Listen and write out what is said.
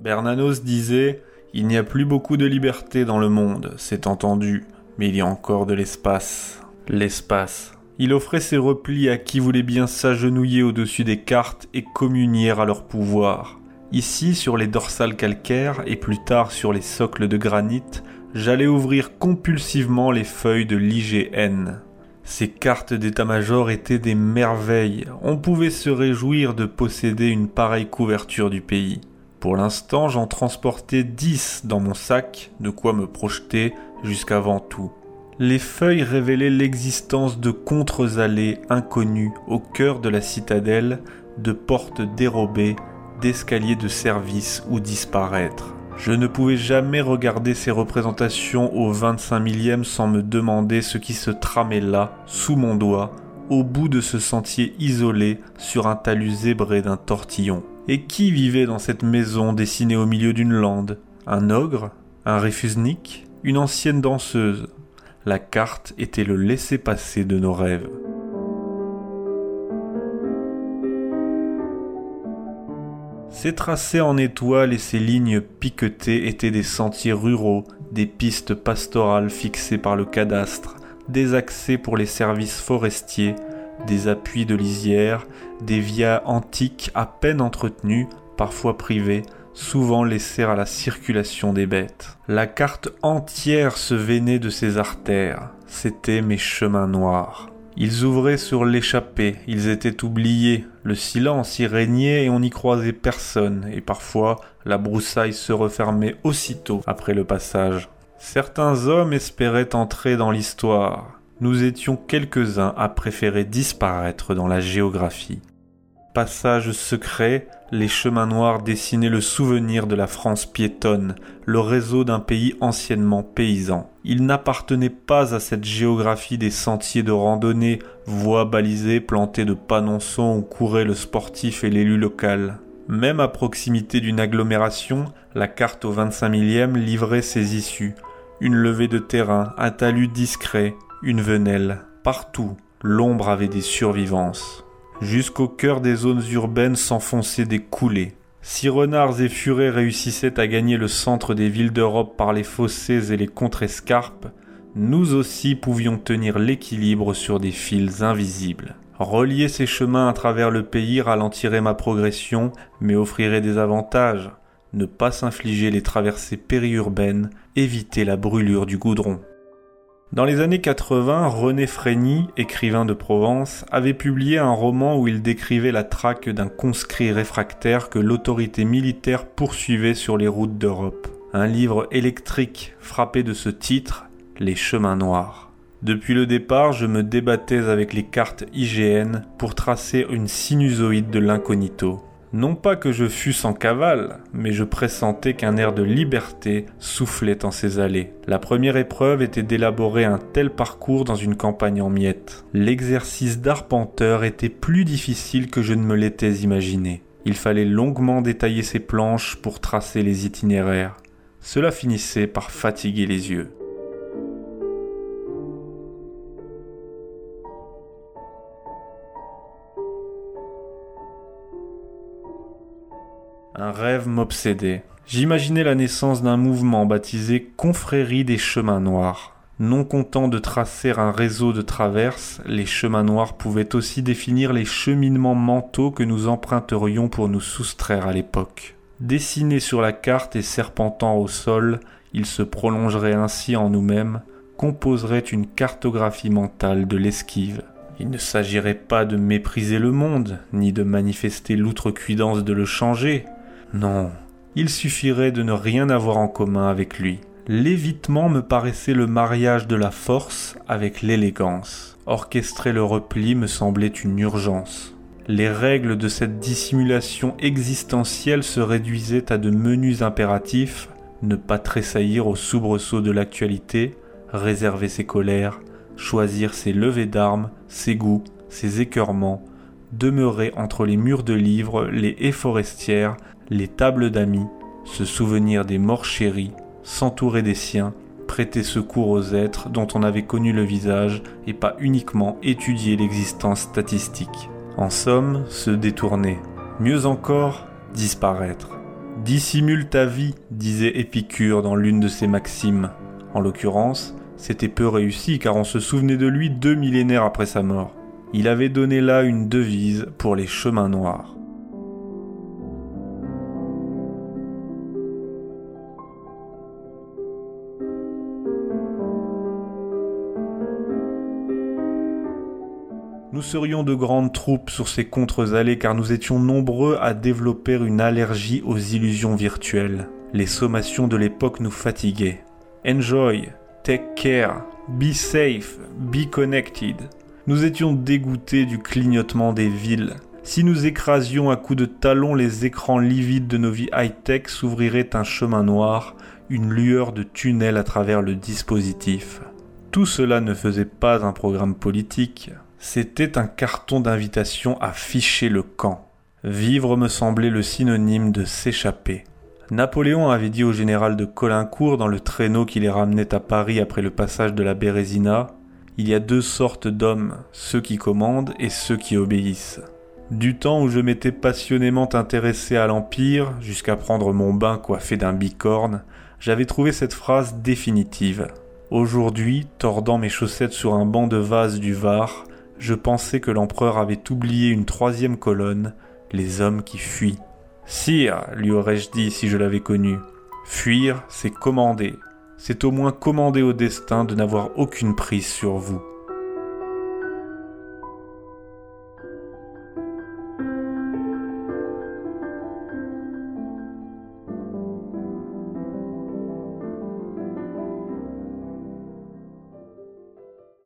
Bernanos disait Il n'y a plus beaucoup de liberté dans le monde, c'est entendu, mais il y a encore de l'espace. L'espace. Il offrait ses replis à qui voulait bien s'agenouiller au-dessus des cartes et communier à leur pouvoir. Ici, sur les dorsales calcaires et plus tard sur les socles de granit, j'allais ouvrir compulsivement les feuilles de l'IGN. Ces cartes d'état-major étaient des merveilles. On pouvait se réjouir de posséder une pareille couverture du pays. Pour l'instant, j'en transportais dix dans mon sac, de quoi me projeter jusqu'avant tout. Les feuilles révélaient l'existence de contre-allées inconnues au cœur de la citadelle, de portes dérobées, d'escaliers de service ou disparaître. Je ne pouvais jamais regarder ces représentations au 25 millième sans me demander ce qui se tramait là, sous mon doigt, au bout de ce sentier isolé sur un talus zébré d'un tortillon. Et qui vivait dans cette maison dessinée au milieu d'une lande? Un ogre? Un réfusnik Une ancienne danseuse? La carte était le laissez-passer de nos rêves. Ces tracés en étoiles et ces lignes piquetées étaient des sentiers ruraux, des pistes pastorales fixées par le cadastre, des accès pour les services forestiers, des appuis de lisière, des vias antiques à peine entretenues, parfois privées, souvent laissées à la circulation des bêtes. La carte entière se veinait de ces artères, c'étaient mes chemins noirs. Ils ouvraient sur l'échappée, ils étaient oubliés, le silence y régnait et on n'y croisait personne, et parfois la broussaille se refermait aussitôt après le passage. Certains hommes espéraient entrer dans l'histoire, nous étions quelques-uns à préférer disparaître dans la géographie. Passage secret, les chemins noirs dessinaient le souvenir de la France piétonne, le réseau d'un pays anciennement paysan. Ils n'appartenaient pas à cette géographie des sentiers de randonnée, voies balisées plantées de panonçons où couraient le sportif et l'élu local. Même à proximité d'une agglomération, la carte au 25 millième livrait ses issues. Une levée de terrain, un talus discret, une venelle. Partout, l'ombre avait des survivances. Jusqu'au cœur des zones urbaines s'enfonçaient des coulées. Si renards et furets réussissaient à gagner le centre des villes d'Europe par les fossés et les contrescarpes, nous aussi pouvions tenir l'équilibre sur des fils invisibles. Relier ces chemins à travers le pays ralentirait ma progression, mais offrirait des avantages. Ne pas s'infliger les traversées périurbaines, éviter la brûlure du goudron. Dans les années 80, René Frény, écrivain de Provence, avait publié un roman où il décrivait la traque d'un conscrit réfractaire que l'autorité militaire poursuivait sur les routes d'Europe. Un livre électrique frappé de ce titre, Les chemins noirs. Depuis le départ, je me débattais avec les cartes IGN pour tracer une sinusoïde de l'incognito. Non pas que je fusse en cavale, mais je pressentais qu'un air de liberté soufflait en ces allées. La première épreuve était d'élaborer un tel parcours dans une campagne en miettes. L'exercice d'arpenteur était plus difficile que je ne me l'étais imaginé. Il fallait longuement détailler ses planches pour tracer les itinéraires. Cela finissait par fatiguer les yeux. Rêve m'obsédait. J'imaginais la naissance d'un mouvement baptisé Confrérie des chemins noirs. Non content de tracer un réseau de traverses, les chemins noirs pouvaient aussi définir les cheminements mentaux que nous emprunterions pour nous soustraire à l'époque. Dessinés sur la carte et serpentant au sol, ils se prolongeraient ainsi en nous-mêmes, composeraient une cartographie mentale de l'esquive. Il ne s'agirait pas de mépriser le monde, ni de manifester l'outrecuidance de le changer, non, il suffirait de ne rien avoir en commun avec lui. L'évitement me paraissait le mariage de la force avec l'élégance. Orchestrer le repli me semblait une urgence. Les règles de cette dissimulation existentielle se réduisaient à de menus impératifs, ne pas tressaillir au soubresaut de l'actualité, réserver ses colères, choisir ses levées d'armes, ses goûts, ses écœurements, demeurer entre les murs de livres, les haies forestières, les tables d'amis, se souvenir des morts chéris, s'entourer des siens, prêter secours aux êtres dont on avait connu le visage et pas uniquement étudier l'existence statistique. En somme, se détourner. Mieux encore, disparaître. Dissimule ta vie, disait Épicure dans l'une de ses maximes. En l'occurrence, c'était peu réussi car on se souvenait de lui deux millénaires après sa mort. Il avait donné là une devise pour les chemins noirs. Nous serions de grandes troupes sur ces contre-allées car nous étions nombreux à développer une allergie aux illusions virtuelles. Les sommations de l'époque nous fatiguaient. Enjoy, take care, be safe, be connected. Nous étions dégoûtés du clignotement des villes. Si nous écrasions à coups de talons les écrans livides de nos vies high-tech, s'ouvrirait un chemin noir, une lueur de tunnel à travers le dispositif. Tout cela ne faisait pas un programme politique, c'était un carton d'invitation à ficher le camp. Vivre me semblait le synonyme de s'échapper. Napoléon avait dit au général de Colincourt dans le traîneau qui les ramenait à Paris après le passage de la Bérésina Il y a deux sortes d'hommes, ceux qui commandent et ceux qui obéissent. Du temps où je m'étais passionnément intéressé à l'Empire, jusqu'à prendre mon bain coiffé d'un bicorne, j'avais trouvé cette phrase définitive. Aujourd'hui, tordant mes chaussettes sur un banc de vase du Var, je pensais que l'empereur avait oublié une troisième colonne, les hommes qui fuient. Sire, lui aurais-je dit si je l'avais connu, fuir, c'est commander. C'est au moins commander au destin de n'avoir aucune prise sur vous.